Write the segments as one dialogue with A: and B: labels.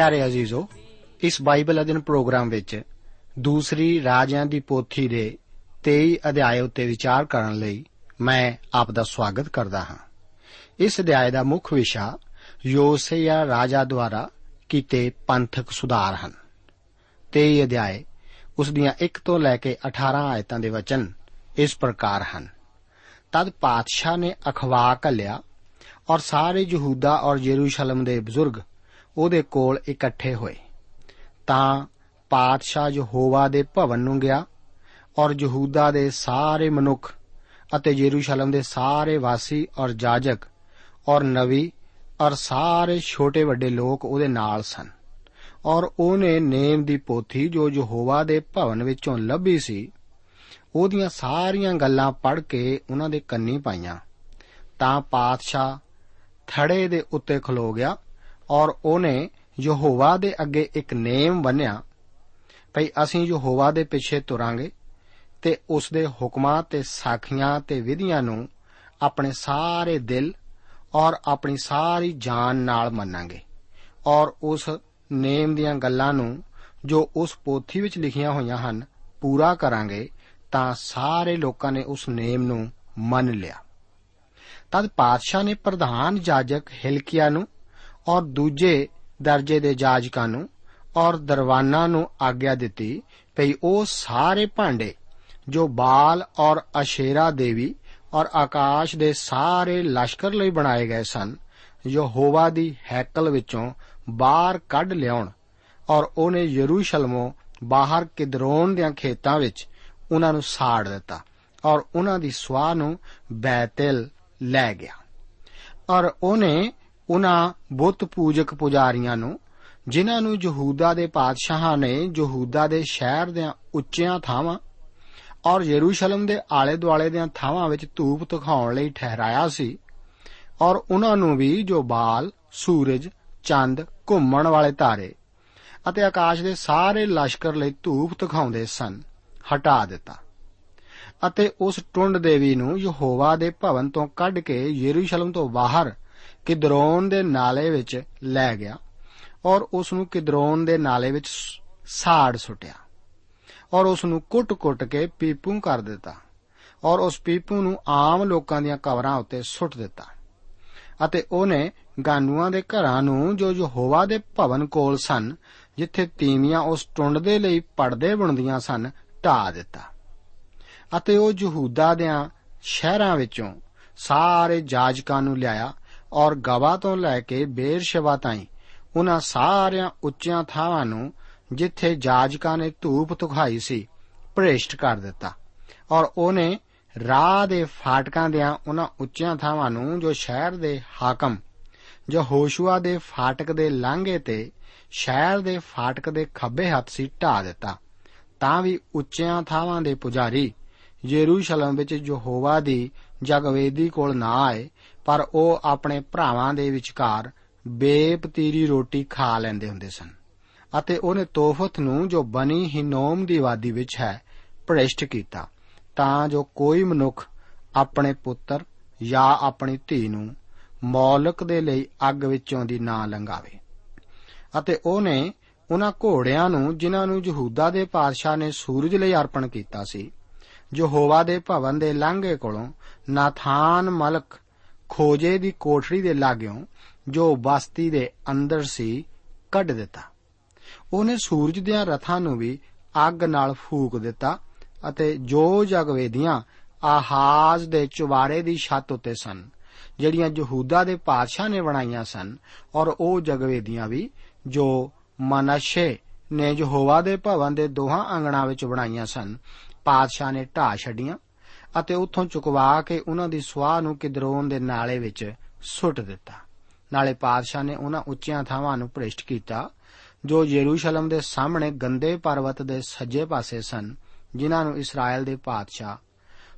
A: ਪਿਆਰੇ ਅਜ਼ੀਜ਼ੋ, ਇਸ Bible ਅਧਿਨ programme ਵਿੱਚ ਦੂਸਰੀ ਰਾਜਿਆਂ ਦੀ ਪੋਥੀ ਦੇ 23 ਅਧਿਆਇ ਉੱਤੇ ਵਿਚਾਰ ਕਰਨ ਲਈ ਮੈਂ ਆਪ ਦਾ ਸਵਾਗਤ ਕਰਦਾ ਹਾਂ। ਇਸ ਅਧਿਆਇ ਦਾ ਮੁੱਖ ਵਿਸ਼ਾ ਯੋਸਿਆ ਰਾਜਾ ਦੁਆਰਾ ਕੀਤੇ ਪੰਥਕ ਸੁਧਾਰ ਹਨ। 23 ਅਧਿਆਇ ਉਸ ਦੀਆਂ 1 ਤੋਂ ਲੈ ਕੇ 18 ਆਇਤਾਂ ਦੇ ਵਚਨ ਇਸ ਪ੍ਰਕਾਰ ਹਨ। ਤਦ ਪਾਤਸ਼ਾਹ ਨੇ ਅਖਵਾ ਘੱਲਿਆ ਔਰ ਸਾਰੇ ਯਹੂਦਾ ਔਰ ਯਰੂਸ਼ਲਮ ਦੇ ਬਜ਼ੁਰਗ ਉਹਦੇ ਕੋਲ ਇਕੱਠੇ ਹੋਏ। ਤਾਂ ਪਾਤਸ਼ਾਹ ਯਹੋਵਾ ਦੇ ਭਵਨ ਨੂੰ ਗਿਆ ਔਰ ਯਹੂਦਾ ਦੇ ਸਾਰੇ ਮਨੁੱਖ ਅਤੇ ਯਰੂਸ਼ਲਮ ਦੇ ਸਾਰੇ ਵਾਸੀ ਔਰ ਜਾਜਕ ਔਰ ਨਵੀ ਔਰ ਸਾਰੇ ਛੋਟੇ ਵੱਡੇ ਲੋਕ ਉਹਦੇ ਨਾਲ ਸਨ। ਔਰ ਉਹਨੇ ਨੇਮ ਦੀ ਪੋਥੀ ਜੋ ਯਹੋਵਾ ਦੇ ਭਵਨ ਵਿੱਚੋਂ ਲੱਭੀ ਸੀ, ਉਹਦੀਆਂ ਸਾਰੀਆਂ ਗੱਲਾਂ ਪੜ੍ਹ ਕੇ ਉਹਨਾਂ ਦੇ ਕੰਨੀ ਪਾਈਆਂ। ਤਾਂ ਪਾਤਸ਼ਾਹ ਥੜੇ ਦੇ ਉੱਤੇ ਖਲੋ ਗਿਆ ਔਰ ਉਹਨੇ ਯਹੋਵਾ ਦੇ ਅੱਗੇ ਇੱਕ ਨੇਮ ਬੰਨਿਆ, ਭਈ ਅਸੀਂ ਯਹੋਵਾ ਦੇ ਪਿੱਛੇ ਤੁਰਾਂਗੇ ਤੇ ਉਸ ਦੇ ਹੁਕਮਾਂ ਤੇ ਸਾਖੀਆਂ ਤੇ ਵਿਧੀਆਂ ਨੂੰ ਆਪਣੇ ਸਾਰੇ ਦਿਲ ਔਰ ਆਪਣੀ ਸਾਰੀ ਜਾਨ ਨਾਲ ਮੰਨਾਂਗੇ। ਔਰ ਉਸ ਨੇਮ ਦੀਆਂ ਗੱਲਾਂ ਨੂੰ ਜੋ ਉਸ ਪੋਥੀ ਵਿੱਚ ਲਿਖੀਆਂ ਹੋਈਆਂ ਹਨ, ਪੂਰਾ ਕਰਾਂਗੇ ਤਾਂ ਸਾਰੇ ਲੋਕਾਂ ਨੇ ਉਸ ਨੇਮ ਨੂੰ ਮੰਨ ਲਿਆ। ਤਦ ਪਾਤਸ਼ਾਹ ਨੇ ਪ੍ਰਧਾਨ ਜਾਜਕ ਹਿਲਕੀਆ ਨੂੰ ਔਰ ਦੂਜੇ ਦਰਜੇ ਦੇ ਜਾਜਕਾਂ ਨੂੰ ਔਰ ਦਰਵਾਨਾਂ ਨੂੰ ਆਗਿਆ ਦਿੱਤੀ ਭਈ ਉਹ ਸਾਰੇ ਭਾਂਡੇ ਜੋ ਬਾਲ ਔਰ ਅਸ਼ੇਰਾ ਦੇਵੀ ਔਰ ਆਕਾਸ਼ ਦੇ ਸਾਰੇ ਲਸ਼ਕਰ ਲਈ ਬਣਾਏ ਗਏ ਸਨ, ਯਹੋਵਾ ਦੀ ਹੈਕਲ ਵਿੱਚੋਂ ਬਾਹਰ ਕੱਢ ਲਿਆਉਣ ਔਰ ਉਹਨੇ ਯਰੂਸ਼ਲਮੋਂ ਬਾਹਰ ਕਿਦਰੋਨ ਦੇ ਖੇਤਾਂ ਵਿੱਚ ਉਹਨਾਂ ਨੂੰ ਸਾੜ ਦਿੱਤਾ ਔਰ ਉਹਨਾਂ ਦੀ ਸਵਾਹ ਨੂੰ ਬੈਤਲ ਲੈ ਗਿਆ। ਔਰ ਉਹਨੇ ਉਹਨਾਂ ਬੁੱਤ ਪੂਜਕ ਪੁਜਾਰੀਆਂ ਨੂੰ, ਜਿਨ੍ਹਾਂ ਨੂੰ ਯਹੂਦਾ ਦੇ ਪਾਦਸ਼ਾਹਾਂ ਨੇ ਯਹੂਦਾ ਦੇ ਸ਼ਹਿਰ ਦੇ ਉੱਚੀਆਂ ਥਾਵਾਂ ਔਰ ਯਰੂਸ਼ਲਮ ਦੇ ਆਲੇ ਦੁਆਲੇ ਦੀਆਂ ਥਾਵਾਂ ਵਿੱਚ ਧੂਪ ਦਿਖਾਉਣ ਲਈ ਠਹਿਰਾਇਆ ਸੀ ਔਰ ਉਹਨਾਂ ਨੂੰ ਵੀ ਜੋ ਬਾਲ, ਸੂਰਜ, ਚੰਦ, ਘੁੰਮਣ ਵਾਲੇ ਤਾਰੇ ਅਤੇ ਆਕਾਸ਼ ਦੇ ਸਾਰੇ ਲਸ਼ਕਰ ਲਈ ਧੂਪ ਦਿਖਾਉਂਦੇ ਸਨ, ਹਟਾ ਦਿੱਤਾ। ਅਤੇ ਉਸ ਟੁੰਡ ਦੇਵੀ ਨੂੰ ਯਹੋਵਾ ਦੇ ਭਵਨ ਤੋਂ ਕੱਢ ਕੇ ਯਰੂਸ਼ਲਮ ਤੋਂ ਬਾਹਰ ਕਿਦਰੋਨ ਦੇ ਨਾਲੇ ਵਿੱਚ ਲੈ ਗਿਆ ਔਰ ਉਸ ਨੂੰ ਕਿਦਰੋਨ ਦੇ ਨਾਲੇ ਵਿੱਚ ਸਾੜ ਸੁੱਟਿਆ ਔਰ ਉਸ ਨੂੰ ਕੁੱਟ-ਕੁੱਟ ਕੇ ਪੀਪੂ ਕਰ ਦਿੱਤਾ ਔਰ ਉਸ ਪੀਪੂ ਨੂੰ ਆਮ ਲੋਕਾਂ ਦੀਆਂ ਕਬਰਾਂ ਉੱਤੇ ਸੁੱਟ ਦਿੱਤਾ ਅਤੇ ਉਹਨੇ ਗਾਨੂਆਂ ਦੇ ਘਰਾਂ ਨੂੰ ਜੋ ਯਹੋਵਾ ਦੇ ਭਵਨ ਕੋਲ ਸਨ, ਜਿੱਥੇ ਤੀਵੀਆਂ ਉਸ ਟੁੰਡ ਦੇ ਲਈ ਪਰਦੇ ਬੁਣਦੀਆਂ ਸਨ ਢਾ ਦਿੱਤਾ ਅਤੇ ਉਹ ਯਹੂਦਾ ਦਿਆਂ ਸ਼ਹਿਰਾਂ ਵਿੱਚੋਂ ਸਾਰੇ ਜਾਜਕਾਂ ਨੂੰ ਲਿਆਇਆ ਔਰ ਗਵਾ ਤੋਂ ਲੈ ਕੇ ਬੇਰਸ਼ਵਾ ਤਾਈਂ, ਉਹਨਾਂ ਸਾਰਿਆਂ ਉੱਚੀਆਂ ਥਾਵਾਂ ਨੂੰ ਜਿੱਥੇ ਜਾਜਕਾਂ ਨੇ ਧੂਪ ਤੁਖਾਈ ਸੀ, ਭ੍ਰਿਸ਼ਟ ਕਰ ਦਿੱਤਾ। ਔਰ ਉਹਨੇ ਰਾਹ ਦੇ ਫਾਟਕਾਂ ਦਿਆਂ ਉਹਨਾਂ ਉੱਚੀਆਂ ਥਾਵਾਂ ਨੂੰ, ਜੋ ਸ਼ਹਿਰ ਦੇ ਹਾਕਮ, ਜੋ ਹੋਸ਼ੂਆ ਦੇ ਫਾਟਕ ਦੇ ਲਾਂਘੇ ਤੇ ਸ਼ਹਿਰ ਦੇ ਫਾਟਕ ਦੇ ਖੱਬੇ ਹੱਥ ਸੀ ਢਾ ਦਿੱਤਾ। ਤਾਂ ਵੀ ਉੱਚੀਆਂ ਥਾਵਾਂ ਦੇ ਪੁਜਾਰੀ ਯਰੂਸ਼ਲਮ ਵਿੱਚ ਯਹੋਵਾ ਦੀ ਜਗਵੇਦੀ ਕੋਲ ਨਾ ਆਏ ਪਰ ਉਹ ਆਪਣੇ ਭਰਾਵਾਂ ਦੇ ਵਿਚਕਾਰ ਬੇਪਤੀਰੀ ਰੋਟੀ ਖਾ ਲੈਂਦੇ ਹੁੰਦੇ ਸਨ ਅਤੇ ਉਹਨੇ ਤੋਫਤ ਨੂੰ ਜੋ ਬਨੀ ਹਿਨੋਮ ਦੀ ਵਾਦੀ ਵਿੱਚ ਹੈ, ਭ੍ਰਿਸ਼ਟ ਕੀਤਾ ਤਾਂ ਜੋ ਕੋਈ ਮਨੁੱਖ ਆਪਣੇ ਪੁੱਤਰ ਜਾਂ ਆਪਣੀ ਧੀ ਨੂੰ ਮੌਲਕ ਦੇ ਲਈ ਅੱਗ ਵਿੱਚੋਂ ਦੀ ਨਾ ਲੰਘਾਵੇ। ਅਤੇ ਉਹਨੇ ਉਹਨਾਂ ਘੋੜਿਆਂ ਨੂੰ ਜਿਨ੍ਹਾਂ ਨੂੰ ਯਹੂਦਾ ਦੇ ਪਾਦਸ਼ਾਹ ਨੇ ਸੂਰਜ ਲਈ ਅਰਪਣ ਕੀਤਾ ਸੀ, ਯਹੋਵਾ ਦੇ ਭਵਨ ਦੇ ਲਾਂਘੇ ਕੋਲੋਂ ਨਾਥਾਨ ਮਲਕ ਖੋਜੇ ਦੀ ਕੋਠੜੀ ਦੇ ਲਾਗਿਓਂ ਜੋ ਬਸਤੀ ਦੇ ਅੰਦਰ ਸੀ, ਕੱਢ ਦਿੱਤਾ। ਉਹਨੇ ਸੂਰਜ ਦੀਆਂ ਰਥਾਂ ਨੂੰ ਵੀ ਅੱਗ ਨਾਲ ਫੂਕ ਦਿੱਤਾ ਅਤੇ ਜੋ ਜਗਵੇਦੀਆਂ ਆਹਾਜ਼ ਦੇ ਚੁਬਾਰੇ ਦੀ ਛੱਤ ਉੱਤੇ ਸਨ, ਜਿਹੜੀਆਂ ਯਹੂਦਾ ਦੇ ਪਾਦਸ਼ਾਹ ਨੇ ਬਣਾਈਆਂ ਸਨ, ਔਰ ਉਹ ਜਗਵੇਦੀਆਂ ਵੀ ਜੋ ਮਨਸ਼ੇ ਨੇ ਯਹੋਵਾ ਦੇ ਭਵਨ ਦੇ ਦੋਹਾਂ ਆਂਗਣਾਂ ਵਿੱਚ ਬਣਾਈਆਂ ਸਨ ਪਾਦਸ਼ਾਹ ਨੇ ਢਾਹ ਛੱਡੀਆਂ। ਅਤੇ ਉੱਥੋਂ ਚੁਕਵਾ ਕੇ ਉਹਨਾਂ ਦੀ ਸਵਾਹ ਨੂੰ ਕਿਦਰੋਨ ਦੇ ਨਾਲੇ ਵਿੱਚ ਸੁੱਟ ਦਿੱਤਾ। ਨਾਲੇ ਪਾਦਸ਼ਾਹ ਨੇ ਉਹਨਾਂ ਉੱਚੀਆਂ ਥਾਵਾਂ ਨੂੰ ਭ੍ਰਿਸ਼ਟ ਕੀਤਾ, ਜੋ ਯਰੂਸ਼ਲਮ ਦੇ ਸਾਹਮਣੇ ਗੰਦੇ ਪਰਬਤ ਦੇ ਸੱਜੇ ਪਾਸੇ ਸਨ, ਜਿਨ੍ਹਾਂ ਨੂੰ ਇਸਰਾਇਲ ਦੇ ਪਾਦਸ਼ਾਹ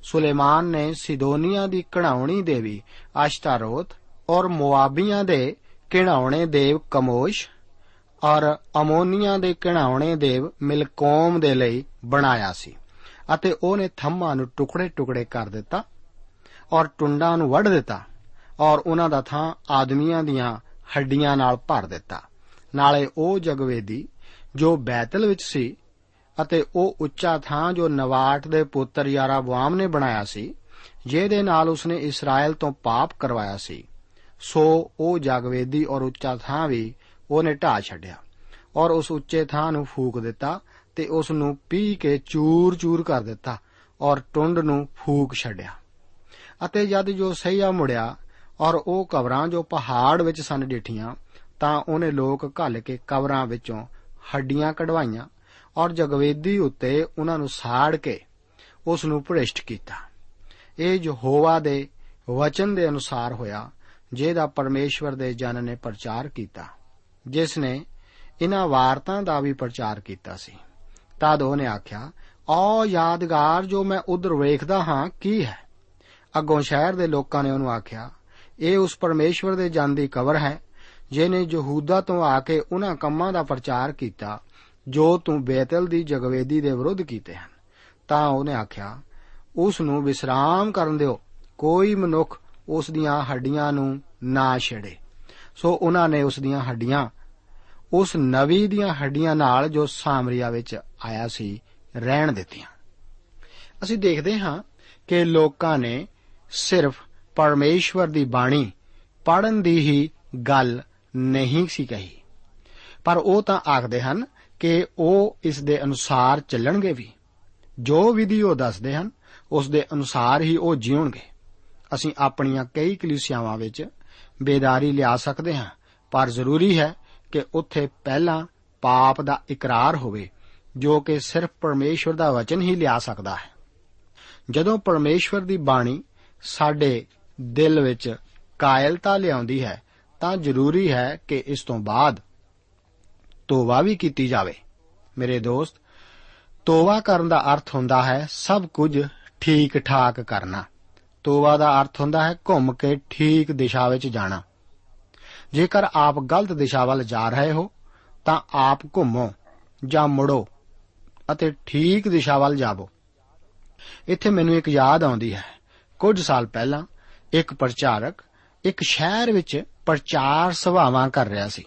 A: ਸੁਲੇਮਾਨ ਨੇ ਸਿਦੋਨੀਆ ਦੀ ਕਣਾਉਣੀ ਦੇਵੀ ਅਸ਼ਤਾਰੋਤ ਔਰ ਮੋਆਬੀਆਂ ਦੇ ਕਿਣਾਉਣੇ ਦੇਵ ਕਮੋਸ਼ ਔਰ ਅਮੋਨੀਆਂ ਦੇ ਕਿਣਾਉਣੇ ਦੇਵ ਮਿਲਕੋਮ ਦੇ ਲਈ ਬਣਾਇਆ ਸੀ। ਅਤੇ ਉਹਨੇ ਥੰਮਾਂ ਨੂੰ ਟੁਕੜੇ-ਟੁਕੜੇ ਕਰ ਦਿੱਤਾ ਔਰ ਟੁੰਡਾਂ ਨੂੰ ਵੱਢ ਦਿੱਤਾ ਔਰ ਉਹਨਾਂ ਦਾ ਥਾਂ ਆਦਮੀਆਂ ਦੀਆਂ ਹੱਡੀਆਂ ਨਾਲ ਭਰ ਦਿੱਤਾ। ਨਾਲੇ ਉਹ ਜਗਵੇਦੀ ਜੋ ਬੈਤਲ ਵਿੱਚ ਸੀ ਅਤੇ ਉਹ ਉੱਚਾ ਥਾਂ ਜੋ ਨਵਾਟ ਦੇ ਪੁੱਤਰ ਯਾਰਾਬੁਆਮ ਨੇ ਬਣਾਇਆ ਸੀ, ਜਿਹਦੇ ਨਾਲ ਉਸਨੇ ਇਸਰਾਇਲ ਤੋਂ ਪਾਪ ਕਰਵਾਇਆ ਸੀ, ਸੋ ਉਹ ਜਗਵੇਦੀ ਔਰ ਉੱਚਾ ਥਾਂ ਵੀ ਉਹਨੇ ਢਾ ਛੱਡਿਆ ਔਰ ਉਸ ਉੱਚੇ ਥਾਂ ਨੂੰ ਫੂਕ ਦਿੱਤਾ ਤੇ ਉਸ ਨੂੰ ਪੀ ਕੇ ਚੂਰ-ਚੂਰ ਕਰ ਦਿੱਤਾ ਔਰ ਟੁੰਡ ਨੂੰ ਫੂਕ ਛੱਡਿਆ। ਅਤੇ ਜਦ ਜੋ ਸਹੀਆ ਮੁੜਿਆ ਔਰ ਉਹ ਕਬਰਾਂ ਜੋ ਪਹਾੜ ਵਿੱਚ ਸਨ ਡਿਠੀਆਂ, ਤਾਂ ਉਹਨੇ ਲੋਕ ਘੱਲ ਕੇ ਕਬਰਾਂ ਵਿੱਚੋਂ ਹੱਡੀਆਂ ਕਢਵਾਈਆਂ ਔਰ ਜਗਵੇਦੀ ਉੱਤੇ ਉਹਨਾਂ ਨੂੰ ਸਾੜ ਕੇ ਉਸ ਨੂੰ ਭ੍ਰਿਸ਼ਟ ਕੀਤਾ। ਇਹ ਯਹੋਵਾ ਦੇ ਵਚਨ ਦੇ ਅਨੁਸਾਰ ਹੋਇਆ, ਜਿਹਦਾ ਪਰਮੇਸ਼ਵਰ ਦੇ ਜਨ ਨੇ ਪ੍ਰਚਾਰ ਕੀਤਾ, ਜਿਸ ਨੇ ਇਹਨਾਂ ਵਾਰਤਾਂ ਦਾ ਵੀ ਪ੍ਰਚਾਰ ਕੀਤਾ ਸੀ। ਤਦ ਉਹਨੇ ਆਖਿਆ ਔ ਯਾਦਗਾਰ ਜੋ ਮੈਂ ਉਧਰ ਵੇਖਦਾ ਹਾਂ, ਕੀ ਹੈ? ਅੱਗੋਂ ਸ਼ਹਿਰ ਦੇ ਲੋਕਾਂ ਨੇ ਉਹਨੂੰ ਆਖਿਆ, ਇਹ ਉਸ ਪਰਮੇਸ਼ਵਰ ਦੇ ਜਨ ਦੀ ਕਬਰ ਹੈ ਜਿਨੇ ਯਹੂਦਾ ਤੋਂ ਆ ਕੇ ਉਹਨਾਂ ਕੰਮਾਂ ਦਾ ਪ੍ਰਚਾਰ ਕੀਤਾ, ਜੋ ਤੂੰ ਬੇਤਲ ਦੀ ਜਗਵੇਦੀ ਦੇ ਵਿਰੁੱਧ ਕੀਤੇ ਹਨ। ਤਾਂ ਉਹਨੇ ਆਖਿਆ, ਉਸ ਨੂੰ ਵਿਸਰਾਮ ਕਰਨ ਦਿਓ, ਕੋਈ ਮਨੁੱਖ ਉਸ ਦੀਆਂ ਹੱਡੀਆਂ ਨੂੰ ਨਾ ਛੇੜੇ। ਸੋ ਉਹਨਾਂ ਨੇ ਉਸ ਦੀਆਂ ਹੱਡੀਆਂ ਉਸ ਨਵੀ ਦੀਆਂ ਹੱਡੀਆਂ ਨਾਲ ਜੋ ਸਾਮਰੀਆ ਵਿੱਚ ਆਇਆ ਸੀ, ਰਹਿਣ ਦਿੱਤੀਆਂ। ਅਸੀਂ ਦੇਖਦੇ ਹਾਂ ਕਿ ਲੋਕਾਂ ਨੇ ਸਿਰਫ ਪਰਮੇਸ਼ਵਰ ਦੀ ਬਾਣੀ ਪੜਨ ਦੀ ਹੀ ਗੱਲ ਨਹੀਂ ਸੀ ਕਹੀ। ਪਰ ਉਹ ਤਾਂ ਆਖਦੇ ਹਨ ਕਿ ਉਹ ਇਸ ਦੇ ਅਨੁਸਾਰ ਚੱਲਣਗੇ ਵੀ। ਜੋ ਵਿਧੀ ਉਹ ਦੱਸਦੇ ਹਨ, ਉਸ ਦੇ ਅਨੁਸਾਰ ਹੀ ਉਹ ਜੀਉਣਗੇ। ਅਸੀਂ ਆਪਣੀਆਂ ਕਈ ਕਲੀਸਿਆਵਾਂ ਵਿੱਚ ਬੇਦਾਰੀ ਲਿਆ ਸਕਦੇ ਹਾਂ, ਪਰ ਜ਼ਰੂਰੀ ਹੈ ਕਿ ਉੱਥੇ ਪਹਿਲਾਂ ਪਾਪ ਦਾ ਇਕਰਾਰ ਹੋਵੇ, ਜੋ ਕਿ ਸਿਰਫ ਪਰਮੇਸ਼ਵਰ ਦਾ ਵਚਨ ਹੀ ਲਿਆ ਸਕਦਾ ਹੈ। ਜਦੋਂ ਪਰਮੇਸ਼ਵਰ ਦੀ ਬਾਣੀ ਸਾਡੇ ਦਿਲ ਵਿੱਚ ਕਾਇਲਤਾ ਲਿਆਉਂਦੀ ਹੈ, ਤਾਂ ਜ਼ਰੂਰੀ ਹੈ ਕਿ ਇਸ ਤੋਂ ਬਾਅਦ ਤੋਬਾ ਵੀ ਕੀਤੀ ਜਾਵੇ। ਮੇਰੇ ਦੋਸਤ, ਤੋਬਾ ਕਰਨ ਦਾ ਅਰਥ ਹੁੰਦਾ ਹੈ ਸਭ ਕੁਝ ਠੀਕ ਠਾਕ ਕਰਨਾ। ਤੋਬਾ ਦਾ ਅਰਥ ਹੁੰਦਾ ਹੈ ਘੁੰਮ ਕੇ ਠੀਕ ਦਿਸ਼ਾ ਵਿੱਚ ਜਾਣਾ। ਜੇਕਰ ਆਪ ਗਲਤ ਦਿਸ਼ਾ ਵੱਲ ਜਾ ਰਹੇ ਹੋ, ਤਾਂ ਆਪ ਘੁੰਮੋ ਜਾਂ ਮੁੜੋ ਅਤੇ ਠੀਕ ਦਿਸ਼ਾ ਵੱਲ ਜਾਵੋ। ਇੱਥੇ ਮੈਨੂੰ ਇੱਕ ਯਾਦ ਆਉਂਦੀ ਹੈ। ਕੁਝ ਸਾਲ ਪਹਿਲਾਂ ਇੱਕ ਪ੍ਰਚਾਰਕ ਇੱਕ ਸ਼ਹਿਰ ਵਿੱਚ ਪ੍ਰਚਾਰ ਸਭਾਵਾਂ ਕਰ ਰਿਹਾ ਸੀ।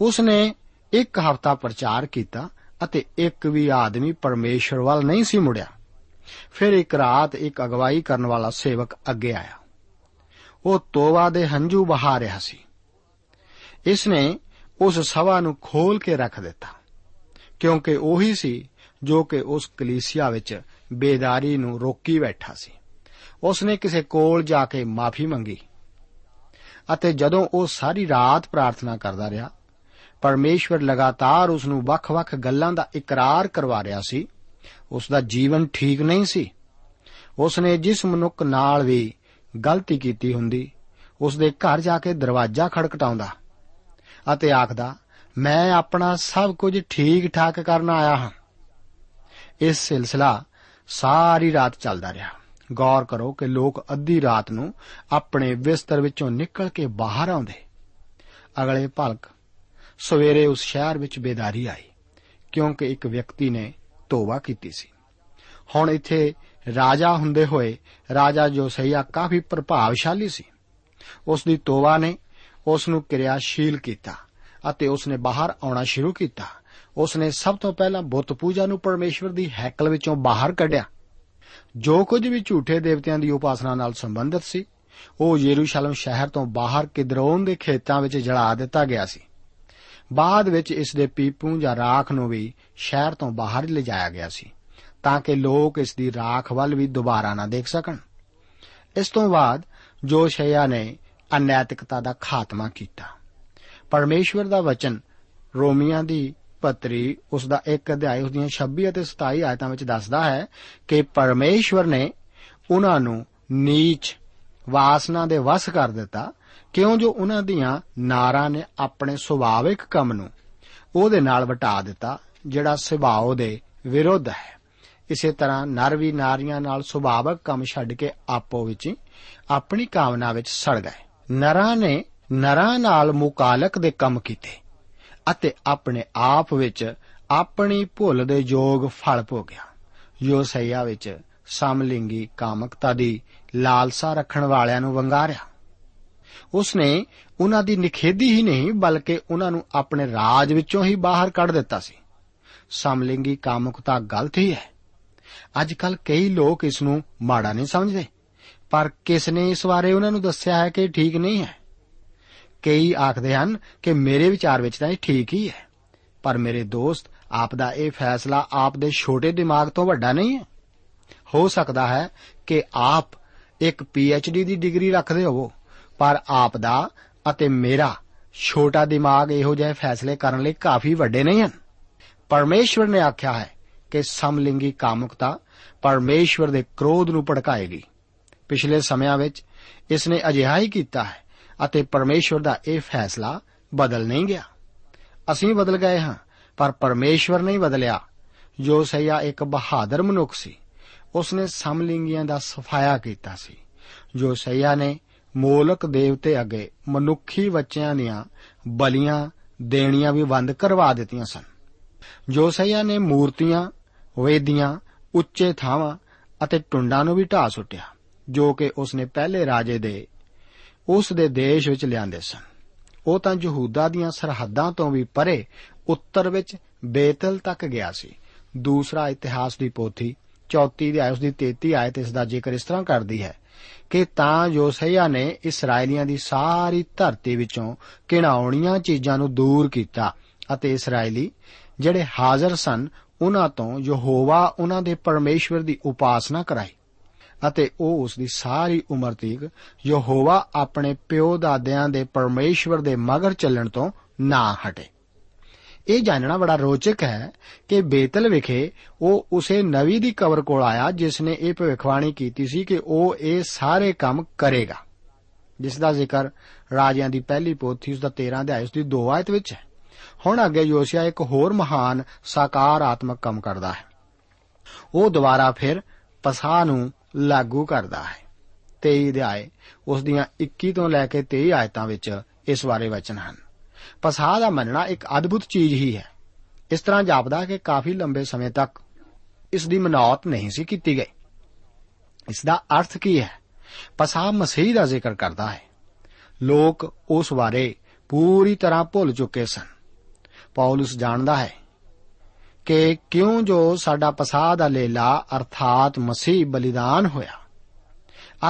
A: ਉਸ ਨੇ ਇੱਕ ਹਫ਼ਤਾ ਪ੍ਰਚਾਰ ਕੀਤਾ ਅਤੇ ਇੱਕ ਵੀ ਆਦਮੀ ਪਰਮੇਸ਼ਰ ਵੱਲ ਨਹੀਂ ਸੀ ਮੁੜਿਆ। ਫਿਰ ਇੱਕ ਰਾਤ ਇੱਕ ਅਗਵਾਈ ਕਰਨ ਵਾਲਾ ਸੇਵਕ ਅੱਗੇ ਆਇਆ। ਉਹ ਤੋਬਾ ਦੇ ਹੰਝੂ ਬਹਾ ਰਿਹਾ ਸੀ। ਇਸ ਨੇ ਉਸ ਸਭਾ ਨੂੰ ਖੋਲ ਕੇ ਰੱਖ ਦਿੱਤਾ, ਕਿਉਂਕਿ ਉਹੀ ਸੀ ਜੋ ਕਿ ਉਸ ਕਲੀਸਿਆ ਵਿੱਚ ਬੇਦਾਰੀ ਨੂੰ ਰੋਕੀ ਬੈਠਾ ਸੀ। ਉਸ ਨੇ ਕਿਸੇ ਕੋਲ ਜਾ ਕੇ ਮਾਫੀ ਮੰਗੀ ਅਤੇ ਜਦੋਂ ਉਹ ਸਾਰੀ ਰਾਤ ਪ੍ਰਾਰਥਨਾ ਕਰਦਾ ਰਿਹਾ, ਪਰਮੇਸ਼ਵਰ ਲਗਾਤਾਰ ਉਸ ਨੂੰ ਵੱਖ-ਵੱਖ ਗੱਲਾਂ ਦਾ ਇਕਰਾਰ ਕਰਵਾ ਰਿਹਾ ਸੀ। ਉਸ ਦਾ ਜੀਵਨ ਠੀਕ ਨਹੀਂ ਸੀ। ਉਸ ਨੇ ਜਿਸ ਮਨੁੱਖ ਨਾਲ ਵੀ ਗਲਤੀ ਕੀਤੀ ਹੁੰਦੀ ਉਸ ਦੇ ਘਰ ਜਾ ਕੇ ਦਰਵਾਜ਼ਾ ਖੜਕਟਾਉਂਦਾ ਅਤੇ ਆਖਦਾ, ਮੈਂ ਆਪਣਾ ਸਭ ਕੁਝ ਠੀਕ ਠਾਕ ਕਰਨ ਆਇਆ ਹਾਂ। ਇਸ ਸਿਲਸਿਲਾ ਸਾਰੀ ਰਾਤ ਚੱਲਦਾ ਰਿਹਾ। ਗੌਰ ਕਰੋ ਕਿ ਲੋਕ ਅੱਧੀ ਰਾਤ ਨੂੰ ਆਪਣੇ ਬਿਸਤਰ ਵਿੱਚੋਂ ਨਿਕਲ ਕੇ ਬਾਹਰ ਆਉਂਦੇ। ਅਗਲੇ ਭਲਕ ਸਵੇਰੇ ਉਸ ਸ਼ਹਿਰ ਵਿੱਚ ਬੇਦਾਰੀ ਆਈ, ਕਿਉਂਕਿ ਇੱਕ ਵਿਅਕਤੀ ਨੇ ਤੋਬਾ ਕੀਤੀ ਸੀ। ਹੁਣ ਇੱਥੇ ਰਾਜਾ ਹੁੰਦੇ ਹੋਏ ਰਾਜਾ ਜੋਸਈਆ ਕਾਫੀ ਪ੍ਰਭਾਵਸ਼ਾਲੀ ਸੀ। ਉਸ ਦੀ ਤੋਬਾ ਨੇ ਉਸ ਨੂੰ ਕਿਰਿਆਸ਼ੀਲ ਕੀਤਾ ਅਤੇ ਉਸ ਨੇ ਬਾਹਰ ਆਉਣਾ ਸ਼ੁਰੂ ਕੀਤਾ। ਉਸ ਨੇ ਸਭ ਤੋਂ ਪਹਿਲਾਂ ਬੁੱਤ ਪੂਜਾ ਨੂੰ ਪਰਮੇਸ਼ਵਰ ਦੀ ਹੈਕਲ ਵਿੱਚੋਂ ਬਾਹਰ ਕੱਢਿਆ। ਜੋ ਕੁਝ ਵੀ ਝੂਠੇ ਦੇਵਤਿਆਂ ਦੀ ਉਪਾਸਨਾ ਨਾਲ ਸੰਬੰਧਿਤ ਸੀ, ਉਹ ਯਰੂਸ਼ਲਮ ਸ਼ਹਿਰ ਤੋਂ ਬਾਹਰ ਕਿਦਰੋਨ ਦੇ ਖੇਤਾਂ ਵਿੱਚ ਜਲਾ ਦਿੱਤਾ ਗਿਆ ਸੀ। ਬਾਅਦ ਵਿੱਚ ਇਸ ਦੇ ਪੀਪੂ ਜਾਂ ਰਾਖ ਨੂੰ ਵੀ ਸ਼ਹਿਰ ਤੋਂ ਬਾਹਰ ਲਿਜਾਇਆ ਗਿਆ ਸੀ, ਤਾਂ ਕਿ ਲੋਕ ਇਸ ਦੀ ਰਾਖ ਵੱਲ ਵੀ ਦੁਬਾਰਾ ਨਾ ਦੇਖ ਸਕਣ। ਇਸ ਤੋਂ ਬਾਅਦ ਜੋਸ਼ਈਆ ਨੇ ਅਨੈਤਿਕਤਾ ਦਾ ਖਾਤਮਾ ਕੀਤਾ। ਪਰਮੇਸ਼ਵਰ ਦਾ ਵਚਨ ਰੋਮੀਆਂ ਦੀ ਪੱਤਰੀ ਉਸ ਦਾ ਇੱਕ ਅਧਿਆਇ ਉਸ ਦੀਆਂ 26 ਅਤੇ 27 ਆਇਤਾਂ ਵਿੱਚ ਦੱਸਦਾ ਹੈ ਕਿ ਪਰਮੇਸ਼ਵਰ ਨੇ ਉਹਨਾਂ ਨੂੰ ਨੀਚ ਵਾਸਨਾ ਦੇ ਵਸ ਕਰ ਦਿੱਤਾ, ਕਿਉਂ ਜੋ ਉਹਨਾਂ ਦੀਆਂ ਨਾਰਾਂ ਨੇ ਆਪਣੇ ਸੁਭਾਵਿਕ ਕੰਮ ਨੂੰ ਉਹਦੇ ਨਾਲ ਵਟਾ ਦਿੱਤਾ, ਜਿਹੜਾ ਸੁਭਾਅ ਦੇ ਵਿਰੁੱਧ ਹੈ। ਇਸੇ ਤਰ੍ਹਾਂ ਨਰ ਵੀ ਨਾਰੀਆਂ ਨਾਲ ਸੁਭਾਵਿਕ ਕੰਮ ਛੱਡ ਕੇ ਆਪੋ ਵਿੱਚ ਆਪਣੀ ਕਾਮਨਾ ਵਿੱਚ ਸੜ ਗਏ। ਨਰਾਂ ਨੇ ਨਰਾਂ ਨਾਲ ਮੁਕਾਲਕ ਦੇ ਕੰਮ ਕੀਤੇ ਅਤੇ ਆਪਣੇ ਆਪ ਵਿੱਚ ਆਪਣੀ ਭੁੱਲ ਦੇ ਯੋਗ ਫਲ ਭੋਗਿਆ। ਯੋਸਈਆ ਵਿੱਚ ਸਮਲਿੰਗੀ ਕਾਮਕਤਾ ਦੀ ਲਾਲਸਾ ਰੱਖਣ ਵਾਲਿਆਂ ਨੂੰ ਵੰਗਾਰਿਆ। ਉਸ ਨੇ ਉਹਨਾਂ ਦੀ ਨਿਖੇਧੀ ਹੀ ਨਹੀਂ, ਬਲਕਿ ਉਹਨਾਂ ਨੂੰ ਆਪਣੇ ਰਾਜ ਵਿੱਚੋਂ ਹੀ ਬਾਹਰ ਕੱਢ ਦਿੱਤਾ ਸੀ। ਸਮਲਿੰਗੀ ਕਾਮੁਕਤਾ ਗਲਤ ਹੀ ਹੈ। ਅੱਜ ਕੱਲ ਕਈ ਲੋਕ ਇਸ ਨੂੰ ਮਾੜਾ ਨਹੀਂ ਸਮਝਦੇ। ਪਰ ਕਿਸ ਨੇ ਇਸ ਬਾਰੇ ਉਹਨਾਂ ਨੂੰ ਦੱਸਿਆ ਹੈ ਕਿ ਇਹ ਠੀਕ ਨਹੀਂ ਹੈ? ਕਈ ਆਖਦੇ ਹਨ ਕਿ ਮੇਰੇ ਵਿਚਾਰ ਵਿੱਚ ਤਾਂ ਇਹ ਠੀਕ ਹੀ ਹੈ। ਪਰ ਮੇਰੇ ਦੋਸਤ, ਆਪ ਦਾ ਇਹ ਫੈਸਲਾ ਆਪ ਦੇ ਛੋਟੇ ਦਿਮਾਗ ਤੋਂ ਵੱਡਾ ਨਹੀਂ ਹੈ। ਹੋ ਸਕਦਾ ਹੈ ਕਿ ਆਪ ਇੱਕ ਡੀ ਦੀ ਡਿਗਰੀ ਰੱਖਦੇ ਹੋਵੋ, ਪਰ ਆਪ ਦਾ ਅਤੇ ਮੇਰਾ ਛੋਟਾ ਦਿਮਾਗ ਇਹੋ ਜਿਹੇ ਫੈਸਲੇ ਕਰਨ ਲਈ ਕਾਫੀ ਵੱਡੇ ਨਹੀਂ ਹਨ। ਪਰਮੇਸ਼ਵਰ ਨੇ ਆਖਿਆ ਹੈ ਕਿ ਸਮਲਿੰਗੀ ਕਾਮੁਕਤਾ ਪਰਮੇਸ਼ਵਰ ਦੇ ਕ੍ਰੋਧ ਨੂੰ ਭੜਕਾਏਗੀ। ਪਿਛਲੇ ਸਮਿਆਂ ਵਿੱਚ ਇਸ ਨੇ ਅਜਿਹਾ ਹੀ ਕੀਤਾ ਹੈ ਅਤੇ ਪਰਮੇਸ਼ਵਰ ਦਾ ਇਹ ਫੈਸਲਾ ਬਦਲ ਨਹੀਂ ਗਿਆ। ਅਸੀਂ ਬਦਲ ਗਏ ਹਾਂ, ਪਰ ਪਰਮੇਸ਼ਵਰ ਨਹੀਂ ਬਦਲਿਆ। ਜੋ ਸਈਆ ਇੱਕ ਬਹਾਦਰ ਮਨੁੱਖ ਸੀ। ਉਸ ਨੇ ਸਮਲਿੰਗੀਆਂ ਦਾ ਸਫਾਇਆ ਕੀਤਾ ਸੀ। ਜੋ ਸਈਆ ਨੇ ਮੋਲਕ ਦੇਵਤੇ ਅੱਗੇ ਮਨੁੱਖੀ ਬੱਚਿਆਂ ਦੀਆਂ ਬਲੀਆਂ ਦੇਣੀਆਂ ਵੀ ਬੰਦ ਕਰਵਾ ਦਿੱਤੀਆਂ ਸਨ। ਜੋ ਸਈਆ ਨੇ ਮੂਰਤੀਆਂ, ਵੇਦੀਆਂ, ਉੱਚੇ ਥਾਵਾਂ ਅਤੇ ਟੁੰਡਾਂ ਨੂੰ ਵੀ ਢਾ ਸੁੱਟਿਆ। ਜੋ ਕਿ ਉਸਨੇ ਪਹਿਲੇ ਰਾਜੇ ਦੇ, ਉਸ ਦੇ ਦੇਸ਼ ਵਿੱਚ ਲਿਆਂਦੇ ਸਨ। ਉਹ ਤਾਂ ਯਹੂਦਾ ਦੀਆਂ ਸਰਹੱਦਾਂ ਤੋਂ ਵੀ ਪਰੇ ਉੱਤਰ ਵਿੱਚ ਬੇਤਲ ਤੱਕ ਗਿਆ ਸੀ। ਦੂਸਰਾ ਇਤਿਹਾਸ ਦੀ ਪੋਥੀ 34 ਦੀ ਆਇਤ ਦੀ 33 ਆਇਤ ਇਸ ਦਾ ਜ਼ਿਕਰ ਇਸ ਤਰ੍ਹਾਂ ਕਰਦੀ ਹੈ ਕਿ ਤਾਂ ਯੋਸੇਆ ਨੇ ਇਸرائیਲੀਆਂ ਦੀ ਸਾਰੀ ਧਰਤੀ ਵਿੱਚੋਂ ਕਿਣਾਉਣੀਆਂ ਚੀਜ਼ਾਂ ਨੂੰ ਦੂਰ ਕੀਤਾ ਅਤੇ ਇਸرائیਲੀ ਜਿਹੜੇ ਹਾਜ਼ਰ ਸਨ, ਉਹਨਾਂ ਤੋਂ ਯਹੋਵਾ ਉਹਨਾਂ ਦੇ ਪਰਮੇਸ਼ਵਰ ਦੀ ਉਪਾਸਨਾ ਕਰਾਈ। ਅਤੇ ਉਹ ਉਸ ਦੀ ਸਾਰੀ ਉਮਰ ਤੀਕ ਯਹੋਵਾ ਆਪਣੇ ਪਿਓ ਦਾਦਿਆਂ ਦੇ ਪਰਮੇਸ਼ਵਰ ਦੇ ਮਗਰ ਚੱਲਣ ਤੋਂ ਨਾ ਹਟੇ। ਇਹ ਜਾਣਨਾ ਬੜਾ ਰੋਚਕ ਹੈ ਕਿ ਬੇਤਲ ਵਿਖੇ ਉਹ ਉਸੇ ਨਵੀ ਦੀ ਕਬਰ ਕੋਲ ਆਇਆ ਜਿਸ ਨੇ ਇਹ ਭਵਿੱਖਬਾਣੀ ਕੀਤੀ ਸੀ ਕਿ ਉਹ ਇਹ ਸਾਰੇ ਕੰਮ ਕਰੇਗਾ। ਜਿਸ ਦਾ ਜ਼ਿਕਰ ਰਾਜਿਆਂ ਦੀ ਪਹਿਲੀ ਪੋਥੀ ਉਸ ਦਾ 13 ਅਧਿਆਇ, ਉਸ ਦੀ 2 ਆਇਤ ਵਿੱਚ ਹੈ। ਹੁਣ ਅੱਗੇ ਯੋਸ਼ੀਆ ਇੱਕ ਹੋਰ ਮਹਾਨ ਸਾਕਾਰਾਤਮਕ ਕੰਮ ਕਰਦਾ ਹੈ। ਉਹ ਦੁਬਾਰਾ ਫਿਰ ਪਸਾਹ ਨੂੰ ਲਾਗੂ ਕਰਦਾ ਹੈ। 23 ਅਧਿਆਇ ਉਸ ਦੀਆਂ 21 ਤੋਂ ਲੈ ਕੇ 23 ਆਇਤਾਂ ਵਿੱਚ ਇਸ ਬਾਰੇ ਵਚਨ ਹਨ। ਪਸਾਹ ਦਾ ਮੰਨਣਾ ਇੱਕ ਅਦਭੁਤ ਚੀਜ਼ ਹੀ ਹੈ। ਇਸ ਤਰ੍ਹਾਂ ਜਾਪਦਾ ਕਿ ਕਾਫੀ ਲੰਬੇ ਸਮੇਂ ਤੱਕ ਇਸ ਦੀ ਮਨੌਤ ਨਹੀਂ ਸੀ ਕੀਤੀ ਗਈ। ਇਸ ਦਾ ਅਰਥ ਕੀ ਹੈ? ਪਸਾਹ ਮਸੀਹ ਦਾ ਜ਼ਿਕਰ ਕਰਦਾ ਹੈ। ਲੋਕ ਉਸ ਬਾਰੇ ਪੂਰੀ ਤਰ੍ਹਾਂ ਭੁੱਲ ਚੁੱਕੇ ਸਨ। ਪੌਲਸ ਜਾਣਦਾ ਹੈ ਕਿ ਕਿਉਂ ਜੋ ਸਾਡਾ ਪਸਾਹ ਦਾ ਲੇਲਾ ਅਰਥਾਤ ਮਸੀਹ ਬਲੀਦਾਨ ਹੋਇਆ?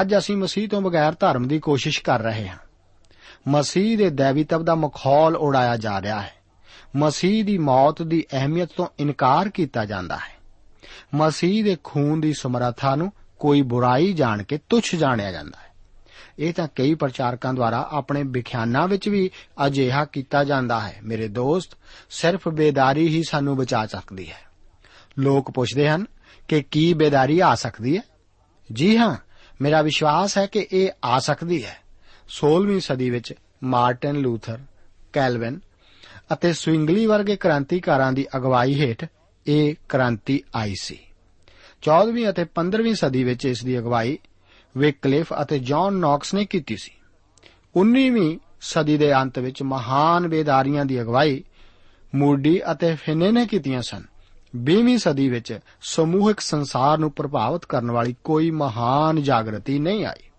A: ਅੱਜ ਅਸੀਂ ਮਸੀਹ ਤੋਂ ਬਗੈਰ ਧਰਮ ਦੀ ਕੋਸ਼ਿਸ਼ ਕਰ ਰਹੇ ਹਾਂ। ਮਸੀਹ ਦੇ ਦੇਵੀਤਵ ਦਾ ਮਖੌਲ ਉਡਾਇਆ ਜਾ ਰਿਹਾ ਹੈ। ਮਸੀਹ ਦੀ ਮੌਤ ਦੀ ਅਹਿਮੀਅਤ ਤੋਂ ਇਨਕਾਰ ਕੀਤਾ ਜਾਂਦਾ ਹੈ। ਮਸੀਹ ਦੇ ਖੂਨ ਦੀ ਸਮਰੱਥਾ ਨੂੰ ਕੋਈ ਬੁਰਾਈ ਜਾਣ ਕੇ ਤੁੱਛ ਜਾਣਿਆ ਜਾਂਦਾ ਹੈ। ਇਹ ਤਾਂ ਕਈ ਪ੍ਰਚਾਰਕਾਂ ਦੁਆਰਾ ਆਪਣੇ ਵਿਖਿਆਨਾਂ ਵਿੱਚ ਵੀ ਅਜਿਹਾ ਕੀਤਾ ਜਾਂਦਾ ਹੈ। ਮੇਰੇ ਦੋਸਤ, ਸਿਰਫ ਬੇਦਾਰੀ ਹੀ ਸਾਨੂੰ ਬਚਾ ਸਕਦੀ ਹੈ। ਲੋਕ ਪੁੱਛਦੇ ਹਨ ਕਿ ਕੀ ਬੇਦਾਰੀ ਆ ਸਕਦੀ ਹੈ? ਜੀ ਹਾਂ, ਮੇਰਾ ਵਿਸ਼ਵਾਸ ਹੈ ਕਿ ਇਹ ਆ ਸਕਦੀ ਹੈ। 16ਵੀਂ ਸਦੀ ਵਿੱਚ ਮਾਰਟਨ ਲੂਥਰ, ਕੈਲਵਿਨ ਅਤੇ ਸਵਿੰਗਲੀ ਵਰਗੇ ਕ੍ਰਾਂਤੀਕਾਰਾਂ ਦੀ ਅਗਵਾਈ ਹੇਠ ਇਹ ਕ੍ਰਾਂਤੀ ਆਈ ਸੀ। 14ਵੀਂ ਅਤੇ 15ਵੀਂ ਸਦੀ ਵਿੱਚ ਇਸ ਦੀ ਅਗਵਾਈ ਵਿਕਲਿਫ ਅਤੇ ਜੌਨ ਨੌਕਸ ਨੇ ਕੀਤੀ ਸੀ। 19ਵੀਂ ਸਦੀ ਦੇ ਅੰਤ ਵਿੱਚ ਮਹਾਨ ਵੇਦਾਰੀਆਂ ਦੀ ਅਗਵਾਈ ਮੂਡੀ ਅਤੇ ਫਿਨੇ ਨੇ ਕੀਤੀਆਂ ਸਨ। 20ਵੀਂ ਸਦੀ ਵਿੱਚ ਸਮੂਹਿਕ ਸੰਸਾਰ ਨੂੰ ਪ੍ਰਭਾਵਿਤ ਕਰਨ ਵਾਲੀ ਕੋਈ ਮਹਾਨ ਜਾਗਰਤੀ ਨਹੀਂ ਆਈ।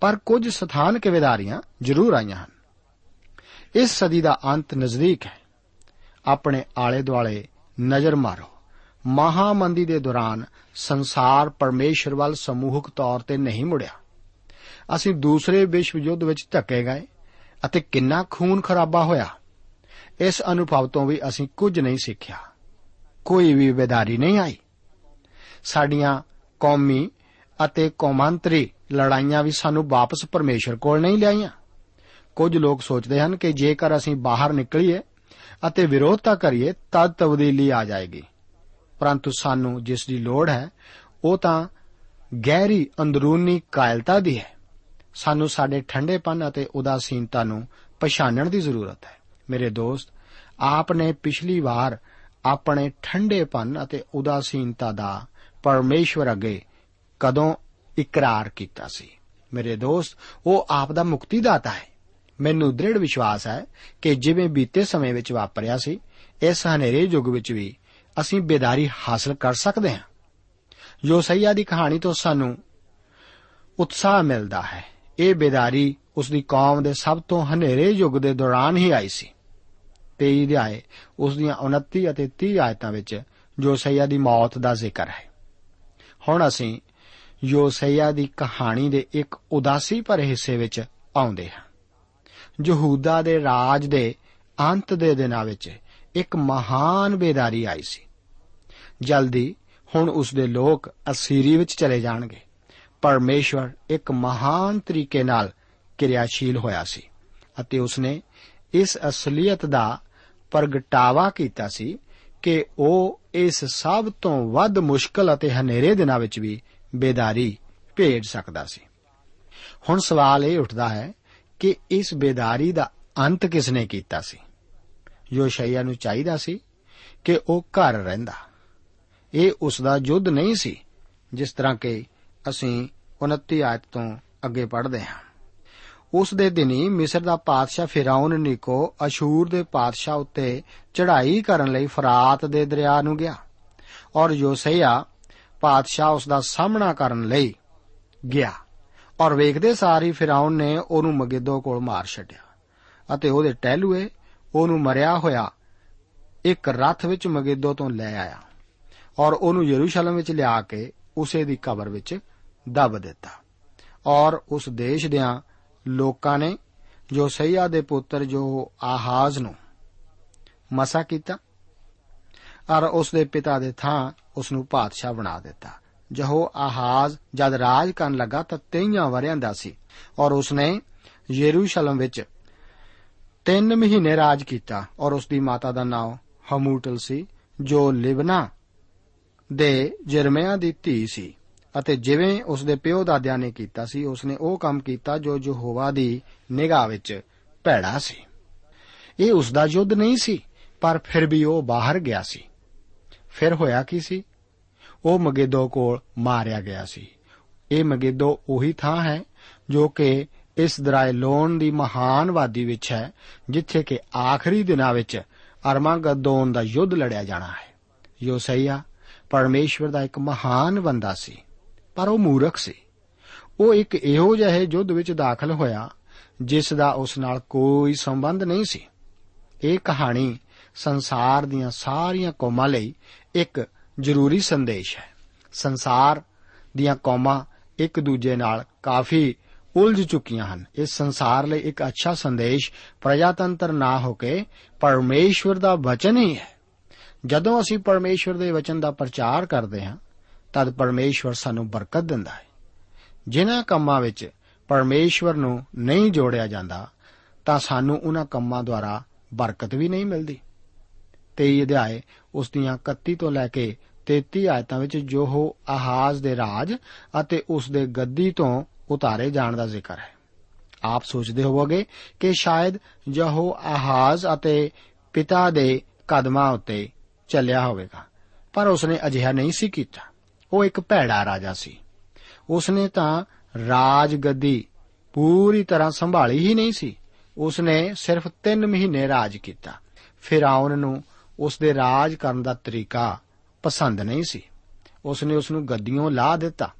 A: ਪਰ ਕੁਝ ਸਥਾਨਕ ਵੇਦਾਰੀਆਂ ਜ਼ਰੂਰ ਆਈਆਂ ਹਨ। ਇਸ ਸਦੀ ਦਾ ਅੰਤ ਨਜ਼ਦੀਕ ਹੈ। ਆਪਣੇ ਆਲੇ ਦੁਆਲੇ ਨਜ਼ਰ ਮਾਰੋ। ਮਹਾਮੰਦੀ ਦੇ ਦੌਰਾਨ ਸੰਸਾਰ ਪਰਮੇਸ਼ਰ ਵੱਲ ਸਮੂਹਕ ਤੌਰ ਤੇ ਨਹੀਂ ਮੁੜਿਆ। ਅਸੀਂ ਦੂਸਰੇ ਵਿਸ਼ਵ ਯੁੱਧ ਵਿੱਚ ਧੱਕੇ ਗਏ ਅਤੇ ਕਿੰਨਾ ਖੂਨ ਖਰਾਬਾ ਹੋਇਆ, ਇਸ ਅਨੁਭਵ ਤੋਂ ਵੀ ਅਸੀਂ ਕੁਝ ਨਹੀਂ ਸਿੱਖਿਆ। ਕੋਈ ਵੀ ਬੇਦਾਰੀ ਨਹੀਂ ਆਈ। ਸਾਡੀਆਂ ਕੌਮੀ ਅਤੇ ਕੌਮਾਂਤਰੀ ਲੜਾਈਆਂ ਵੀ ਸਾਨੂੰ ਵਾਪਸ ਪਰਮੇਸ਼ਰ ਕੋਲ ਨਹੀਂ ਲਿਆਈਆਂ। ਕੁਝ ਲੋਕ ਸੋਚਦੇ ਹਨ ਕਿ ਜੇਕਰ ਅਸੀਂ ਬਾਹਰ ਨਿਕਲੀਏ ਅਤੇ ਵਿਰੋਧਤਾ ਕਰੀਏ, ਤਦ ਤਬਦੀਲੀ ਆ ਜਾਏਗੀ। ਪਰੰਤੂ ਸਾਨੂੰ ਜਿਸ ਦੀ ਲੋੜ ਹੈ, ਉਹ ਤਾਂ ਗਹਿਰੀ ਅੰਦਰੂਨੀ ਕਾਇਲਤਾ ਦੀ ਹੈ। ਸਾਨੂੰ ਸਾਡੇ ਠੰਡੇਪਨ ਅਤੇ ਉਦਾਸੀਨਤਾ ਨੂੰ ਪਛਾਣਨ ਦੀ ਜ਼ਰੂਰਤ ਹੈ। ਮੇਰੇ ਦੋਸਤ ਆਪ ਨੇ ਪਿਛਲੀ ਵਾਰ ਆਪਣੇ ਠੰਡੇਪਨ ਅਤੇ ਉਦਾਸੀਨਤਾ ਦਾ ਪਰਮੇਸ਼ਵਰ ਅੱਗੇ ਕਦੋਂ ਇਕਰਾਰ ਕੀਤਾ ਸੀ? ਮੇਰੇ ਦੋਸਤ, ਉਹ ਆਪ ਦਾ ਮੁਕਤੀ ਦਾਤਾ ਹੈ। ਮੈਨੂੰ ਦ੍ਰਿੜ ਵਿਸ਼ਵਾਸ ਹੈ ਕਿ ਜਿਵੇਂ ਬੀਤੇ ਸਮੇਂ ਵਿੱਚ ਵਾਪਰਿਆ ਸੀ, ਇਸ ਹਨੇਰੇ ਯੁੱਗ ਵਿੱਚ ਵੀ ਅਸੀਂ ਬੇਦਾਰੀ ਹਾਸਲ ਕਰ ਸਕਦੇ ਹਾਂ। ਯੋਸਈਆ ਦੀ ਕਹਾਣੀ ਤੋਂ ਸਾਨੂੰ ਉਤਸ਼ਾਹ ਮਿਲਦਾ ਹੈ। ਇਹ ਬੇਦਾਰੀ ਉਸ ਦੀ ਕੌਮ ਦੇ ਸਭ ਤੋਂ ਹਨੇਰੇ ਯੁੱਗ ਦੇ ਦੌਰਾਨ ਹੀ ਆਈ ਸੀ। 23 ਅਧਿਆਏ ਉਸ ਦੀਆਂ 29 ਅਤੇ 30 ਆਇਤਾਂ ਵਿੱਚ ਯੋਸਈਆ ਦੀ ਮੌਤ ਦਾ ਜ਼ਿਕਰ ਹੈ। ਹੁਣ ਅਸੀਂ ਯੋਸਈਆ ਦੀ ਕਹਾਣੀ ਦੇ ਇੱਕ ਉਦਾਸੀ ਭਰੇ ਹਿੱਸੇ ਵਿੱਚ ਆਉਂਦੇ ਹਾਂ। ਯਹੂਦਾ ਦੇ ਰਾਜ ਦੇ ਅੰਤ ਦੇ ਦਿਨਾਂ ਵਿੱਚ ਇੱਕ ਮਹਾਨ ਬੇਦਾਰੀ ਆਈ ਸੀ। ਜਲਦੀ ਹੁਣ ਉਸ ਦੇ ਲੋਕ ਅਸੀਰੀ ਵਿੱਚ ਚਲੇ ਜਾਣਗੇ। ਪਰਮੇਸ਼ਵਰ ਇੱਕ ਮਹਾਨ ਤਰੀਕੇ ਨਾਲ ਕਿਰਿਆਸ਼ੀਲ ਹੋਇਆ ਸੀ ਅਤੇ ਉਸਨੇ ਇਸ ਅਸਲੀਅਤ ਦਾ ਪ੍ਰਗਟਾਵਾ ਕੀਤਾ ਸੀ ਕਿ ਉਹ ਇਸ ਸਭ ਤੋਂ ਵੱਧ ਮੁਸ਼ਕਲ ਅਤੇ ਹਨੇਰੇ ਦਿਨਾਂ ਵਿੱਚ ਵੀ ਬੇਦਾਰੀ ਭੇਜ ਸਕਦਾ ਸੀ। ਹੁਣ ਸਵਾਲ ਇਹ ਉੱਠਦਾ ਹੈ ਕਿ ਇਸ ਬੇਦਾਰੀ ਦਾ ਅੰਤ ਕਿਸ ਨੇ ਕੀਤਾ ਸੀ? ਯੋਸ਼ਈਆ ਨੂੰ ਚਾਹੀਦਾ ਸੀ ਕਿ ਉਹ ਘਰ ਰਹਿੰਦਾ। ਇਹ ਉਸ ਦਾ ਯੁੱਧ ਨਹੀਂ ਸੀ, ਜਿਸ ਤਰ੍ਹਾਂ ਕਿ ਅਸੀਂ 29 ਆਇਤ ਤੋਂ ਅੱਗੇ ਪੜ੍ਹਦੇ ਹਾਂ। ਉਸ ਦੇ ਦਿਨੀ ਮਿਸਰ ਦਾ ਪਾਦਸ਼ਾਹ ਫਿਰਾਉਨ ਨਿਕੋ ਅਸ਼ੂਰ ਦੇ ਪਾਦਸ਼ਾਹ ਉੱਤੇ ਚੜ੍ਹਾਈ ਕਰਨ ਲਈ ਫਰਾਤ ਦੇ ਦਰਿਆ ਨੂੰ ਗਿਆ ਔਰ ਯੋਸਈਆ ਪਾਦਸ਼ਾਹ ਉਸ ਦਾ ਸਾਹਮਣਾ ਕਰਨ ਲਈ ਗਿਆ ਔਰ ਵੇਖਦੇ ਸਾਰ ਹੀ ਫਿਰਾਉਨ ਨੇ ਉਹਨੂੰ ਮਗਿੱਦੋ ਕੋਲ ਮਾਰ ਛੱਡਿਆ ਅਤੇ ਉਹਦੇ ਟਹਿਲੂਏ ਉਹਨੂੰ ਮਰਿਆ ਹੋਇਆ ਇੱਕ ਰੱਥ ਵਿੱਚ ਮਗਿੱਦੋ ਤੋਂ ਲੈ ਆਇਆ। ਔਰ ਉਹਨੂੰ ਯਰੂਸ਼ਲਮ ਵਿੱਚ ਲਿਆ ਕੇ ਉਸੇ ਦੀ ਕਬਰ ਵਿੱਚ ਦੱਬ ਦਿੱਤਾ। ਔਰ ਉਸ ਦੇਸ਼ ਦਿਆਂ ਲੋਕਾਂ ਨੇ ਜੋ ਸਈਆ ਦੇ ਪੁੱਤਰ ਜੋ ਆਹਾਜ਼ ਨੂੰ ਮਸਾ ਕੀਤਾ ਔਰ ਉਸ ਦੇ ਪਿਤਾ ਦੇ ਥਾਂ ਉਸ ਨੂੰ ਪਾਤਸ਼ਾਹ ਬਣਾ ਦਿੱਤਾ। ਜਹੋ ਆਹਾਜ਼ ਜਦ ਰਾਜ ਕਰਨ ਲੱਗਾ ਤਾਂ 23 ਵਰਿਆਂ ਦਾ ਸੀ ਔਰ ਉਸਨੇ ਯਰੂਸ਼ਲਮ ਵਿੱਚ 3 ਮਹੀਨੇ ਰਾਜ ਕੀਤਾ ਔਰ ਉਸ ਦੀ ਮਾਤਾ ਦਾ ਨਾਮ ਹਮੂਟਲ ਸੀ ਜੋ ਲਿਬਨਾ ਦੇ ਜਰਮਿਆਂ ਦੀ ਧੀ ਸੀ ਅਤੇ ਜਿਵੇਂ ਉਸ ਦੇ ਪਿਓ ਦਾਦਿਆਂ ਨੇ ਕੀਤਾ ਸੀ, ਉਸਨੇ ਉਹ ਕੰਮ ਕੀਤਾ ਜੋ ਯਹੋਵਾ ਦੀ ਨਿਗਾਹ ਵਿੱਚ ਭੈੜਾ ਸੀ। ਇਹ ਉਸ ਦਾ ਯੁੱਧ ਨਹੀਂ ਸੀ, ਪਰ ਫਿਰ ਵੀ ਉਹ ਬਾਹਰ ਗਿਆ ਸੀ। ਫਿਰ ਹੋਇਆ ਕੀ ਸੀ? ਉਹ ਮਗੇਦੋ ਕੋਲ ਮਾਰਿਆ ਗਿਆ ਸੀ। ਇਹ ਮਗੇਦੋ ਉਹੀ ਥਾਂ ਹੈ ਜੋ ਕਿ ਇਸ ਦਰਾਇਲੋਨ ਦੀ ਮਹਾਨ ਵਾਦੀ ਵਿੱਚ ਹੈ, ਜਿੱਥੇ ਕਿ ਆਖਰੀ ਦਿਨਾਂ ਵਿੱਚ ਅਰਮਾਗਦੋਨ ਦਾ ਯੁੱਧ ਲੜਿਆ ਜਾਣਾ ਹੈ। ਯੋਸਈਆ ਪਰਮੇਸ਼ਵਰ ਦਾ ਇੱਕ ਮਹਾਨ ਬੰਦਾ ਸੀ, ਪਰ ਉਹ ਮੂਰਖ ਸੀ। ਉਹ ਇੱਕ ਇਹੋ ਜਿਹੇ ਯੁੱਧ ਵਿੱਚ ਦਾਖਲ ਹੋਇਆ, ਜਿਸ ਦਾ ਉਸ ਨਾਲ ਕੋਈ ਸੰਬੰਧ ਨਹੀਂ ਸੀ। ਇਹ ਕਹਾਣੀ ਸੰਸਾਰ ਦੀਆਂ ਸਾਰੀਆਂ ਕੌਮਾਂ ਲਈ ਇੱਕ ਜ਼ਰੂਰੀ ਸੰਦੇਸ਼ ਹੈ। ਸੰਸਾਰ ਦੀਆਂ ਕੌਮਾਂ ਇੱਕ ਦੂਜੇ ਨਾਲ ਕਾਫੀ ਉਲਝ ਚੁੱਕੀਆਂ ਹਨ। ਇਸ ਸੰਸਾਰ ਲਈ ਇੱਕ ਅੱਛਾ ਸੰਦੇਸ਼ ਪ੍ਰਜਾਤੰਤਰ ਨਾ ਹੋ ਕੇ ਪਰਮੇਸ਼ਵਰ ਦਾ ਵਚਨ ਹੀ ਹੈ। ਜਦੋਂ ਅਸੀਂ ਪਰਮੇਸ਼ਵਰ ਦੇ ਵਚਨ ਦਾ ਪ੍ਰਚਾਰ ਕਰਦੇ ਹਾਂ, ਤਦ ਪਰਮੇਸ਼ਵਰ ਸਾਨੂੰ ਬਰਕਤ ਦਿੰਦਾ ਹੈ। ਜਿਨ੍ਹਾਂ ਕੰਮਾਂ ਵਿੱਚ ਪਰਮੇਸ਼ਵਰ ਨੂੰ ਨਹੀਂ ਜੋੜਿਆ ਜਾਂਦਾ, ਤਾਂ ਸਾਨੂੰ ਉਹਨਾਂ ਕੰਮਾਂ ਦੁਆਰਾ ਬਰਕਤ ਵੀ ਨਹੀਂ ਮਿਲਦੀ। 23 ਅਧਿਆਏ, ਉਸ ਦੀਆਂ 31 ਤੋਂ ਲੈ ਕੇ 33 ਆਇਤਾਂ ਵਿੱਚ ਜੋ ਆਹਾਜ਼ ਦੇ ਰਾਜ ਅਤੇ ਉਸ ਦੇ ਗੱਦੀ ਤੋਂ ਉਤਾਰੇ ਜਾਣ ਦਾ ਜ਼ਿਕਰ ਹੈ। ਆਪ ਸੋਚਦੇ ਹੋਵੋਗੇ ਕਿ ਸ਼ਾਇਦ ਯਹੋ ਆਹਾਜ਼ ਅਤੇ ਪਿਤਾ ਦੇ ਕਦਮਾਂ ਉੱਤੇ ਚੱਲਿਆ ਹੋਵੇਗਾ। ਪਰ ਉਸਨੇ ਅਜਿਹਾ ਨਹੀਂ ਸੀ ਕੀਤਾ। ਉਹ ਇੱਕ ਭੈੜਾ ਰਾਜਾ ਸੀ। ਉਸਨੇ ਤਾਂ ਰਾਜ ਗੱਦੀ ਪੂਰੀ ਤਰ੍ਹਾਂ ਸੰਭਾਲੀ ਹੀ ਨਹੀਂ ਸੀ। ਉਸਨੇ ਸਿਰਫ 3 ਮਹੀਨੇ ਰਾਜ ਕੀਤਾ। ਫਿਰਾਉਨ ਨੂੰ ਉਸ ਦੇ ਰਾਜ ਕਰਨ ਦਾ ਤਰੀਕਾ ਪਸੰਦ ਨਹੀਂ ਸੀ। ਉਸਨੇ ਉਸ ਨੂੰ ਗੱਦੀਆਂ ਲਾ ਦਿੱਤਾ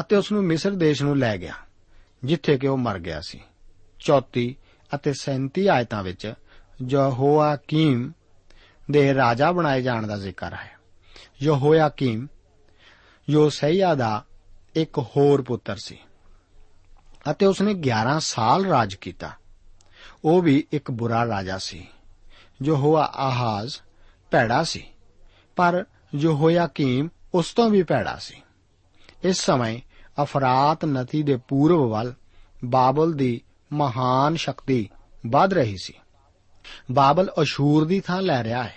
A: ਅਤੇ ਉਸ ਨੂੰ ਮਿਸਰ ਦੇਸ਼ ਨੂੰ ਲੈ ਗਿਆ, ਜਿੱਥੇ ਕਿ ਉਹ ਮਰ ਗਿਆ ਸੀ। 34 ਅਤੇ 37 ਆਇਤਾਂ ਵਿੱਚ ਯਹੋਆਕੀਮ ਦੇ ਰਾਜਾ ਬਣਾਏ ਜਾਣ ਦਾ ਜ਼ਿਕਰ ਹੈ। ਯਹੋਆਕੀਮ ਯੋਸਈਆ ਦਾ ਇੱਕ ਹੋਰ ਪੁੱਤਰ ਸੀ ਅਤੇ ਉਸਨੇ 11 ਸਾਲ ਰਾਜ ਕੀਤਾ। ਉਹ ਵੀ ਇੱਕ ਬੁਰਾ ਰਾਜਾ ਸੀ ਜੋ ਹੋਆ ਆਹਾਜ਼ ਭੈੜਾ ਸੀ, ਪਰ ਜੋ ਹੋਇਆ ਕੀਮ ਉਸ ਤੋਂ ਵੀ ਭੈੜਾ ਸੀ। ਇਸ ਸਮੇਂ ਅਫਰਾਤ ਨਦੀ ਦੇ ਪੂਰਬ ਵੱਲ ਬਾਬਲ ਦੀ ਮਹਾਨ ਸ਼ਕਤੀ ਵੱਧ ਰਹੀ ਸੀ। ਬਾਬਲ ਅਸ਼ੂਰ ਦੀ ਥਾਂ ਲੈ ਰਿਹਾ ਹੈ।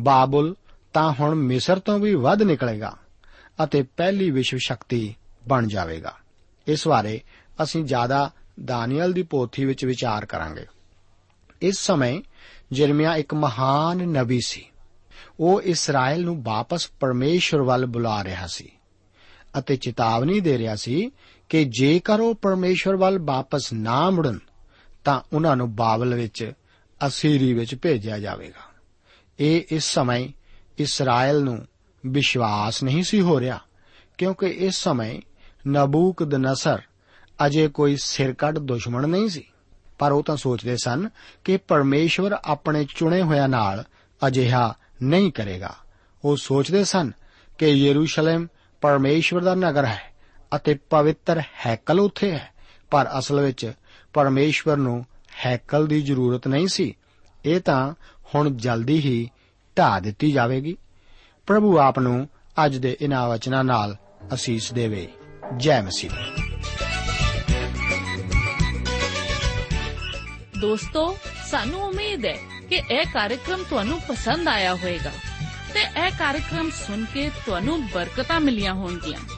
A: ਬਾਬਲ ਤਾਂ ਹੁਣ ਮਿਸਰ ਤੋਂ ਵੀ ਵੱਧ ਨਿਕਲੇਗਾ ਅਤੇ ਪਹਿਲੀ ਵਿਸ਼ਵ ਸ਼ਕਤੀ ਬਣ ਜਾਵੇਗਾ। ਇਸ ਬਾਰੇ ਅਸੀਂ ਜ਼ਿਆਦਾ ਦਾਨੀਅਲ ਦੀ ਪੋਥੀ ਵਿੱਚ ਵਿਚਾਰ ਕਰਾਂਗੇ। ਇਸ ਸਮੇਂ ਜਰਮੀਆ ਇੱਕ ਮਹਾਨ ਨਬੀ ਸੀ। ਉਹ ਇਸਰਾਇਲ ਨੂੰ ਵਾਪਸ ਪਰਮੇਸ਼ਵਰ ਵੱਲ ਬੁਲਾ ਰਿਹਾ ਸੀ ਅਤੇ ਚੇਤਾਵਨੀ ਦੇ ਰਿਹਾ ਸੀ ਕਿ ਜੇਕਰ ਉਹ ਪਰਮੇਸ਼ਵਰ ਵੱਲ ਵਾਪਸ ਨਾ ਮੁੜਨ, ਤਾਂ ਉਹਨਾਂ ਨੂੰ ਬਾਬਲ ਵਿੱਚ ਅਸੀਰੀ ਵਿੱਚ ਭੇਜਿਆ ਜਾਵੇਗਾ। ਇਹ ਇਸ ਸਮੇਂ ਇਸਰਾਇਲ ਨੂੰ ਵਿਸ਼ਵਾਸ ਨਹੀਂ ਸੀ ਹੋ ਰਿਹਾ, ਕਿਉਂਕਿ ਇਸ ਸਮੇਂ ਨਬੂਕਦਨਸਰ ਅਜੇ ਕੋਈ ਸਿਰਕੱਢ ਦੁਸ਼ਮਣ ਨਹੀਂ ਸੀ। ਪਰ ਉਹ ਤਾਂ ਸੋਚਦੇ ਸਨ ਕਿ ਪਰਮੇਸ਼ਵਰ ਆਪਣੇ ਚੁਣੇ ਹੋਇਆਂ ਨਾਲ ਅਜਿਹਾ ਨਹੀਂ ਕਰੇਗਾ। ਉਹ ਸੋਚਦੇ ਸਨ ਕਿ ਯਰੂਸ਼ਲਮ ਪਰਮੇਸ਼ਵਰ ਦਾ ਨਗਰ ਹੈ ਅਤੇ ਪਵਿੱਤਰ ਹੈਕਲ ਉੱਥੇ ਹੈ। ਪਰ ਅਸਲ ਵਿੱਚ ਪਰਮੇਸ਼ਵਰ ਨੂੰ ਹੈਕਲ ਦੀ ਜ਼ਰੂਰਤ ਨਹੀਂ ਸੀ। ਇਹ ਤਾਂ ਹੁਣ ਜਲਦੀ ਹੀ ਢਾ ਦਿੱਤੀ ਜਾਵੇਗੀ। ਪ੍ਰਭੂ ਆਪ ਨੂੰ ਅੱਜ ਦੇ ਇਨਾਂ ਵਚਨਾਂ ਨਾਲ ਅਸੀਸ ਦੇਵੇ। ਜੈ ਮਸੀਹ। ਦੀ।
B: ਦੋਸਤੋ, ਸਾਨੂੰ ਉਮੀਦ ਹੈ ਕਿ ਇਹ ਕਾਰਜਕ੍ਰਮ ਤੁਹਾਨੂੰ ਪਸੰਦ ਆਇਆ ਹੋਵੇਗਾ ਤੇ ਇਹ ਕਾਰਜਕ੍ਰਮ ਸੁਣ ਕੇ ਤੁਹਾਨੂੰ ਬਰਕਤਾਂ ਮਿਲੀਆਂ ਹੋਣਗੀਆਂ।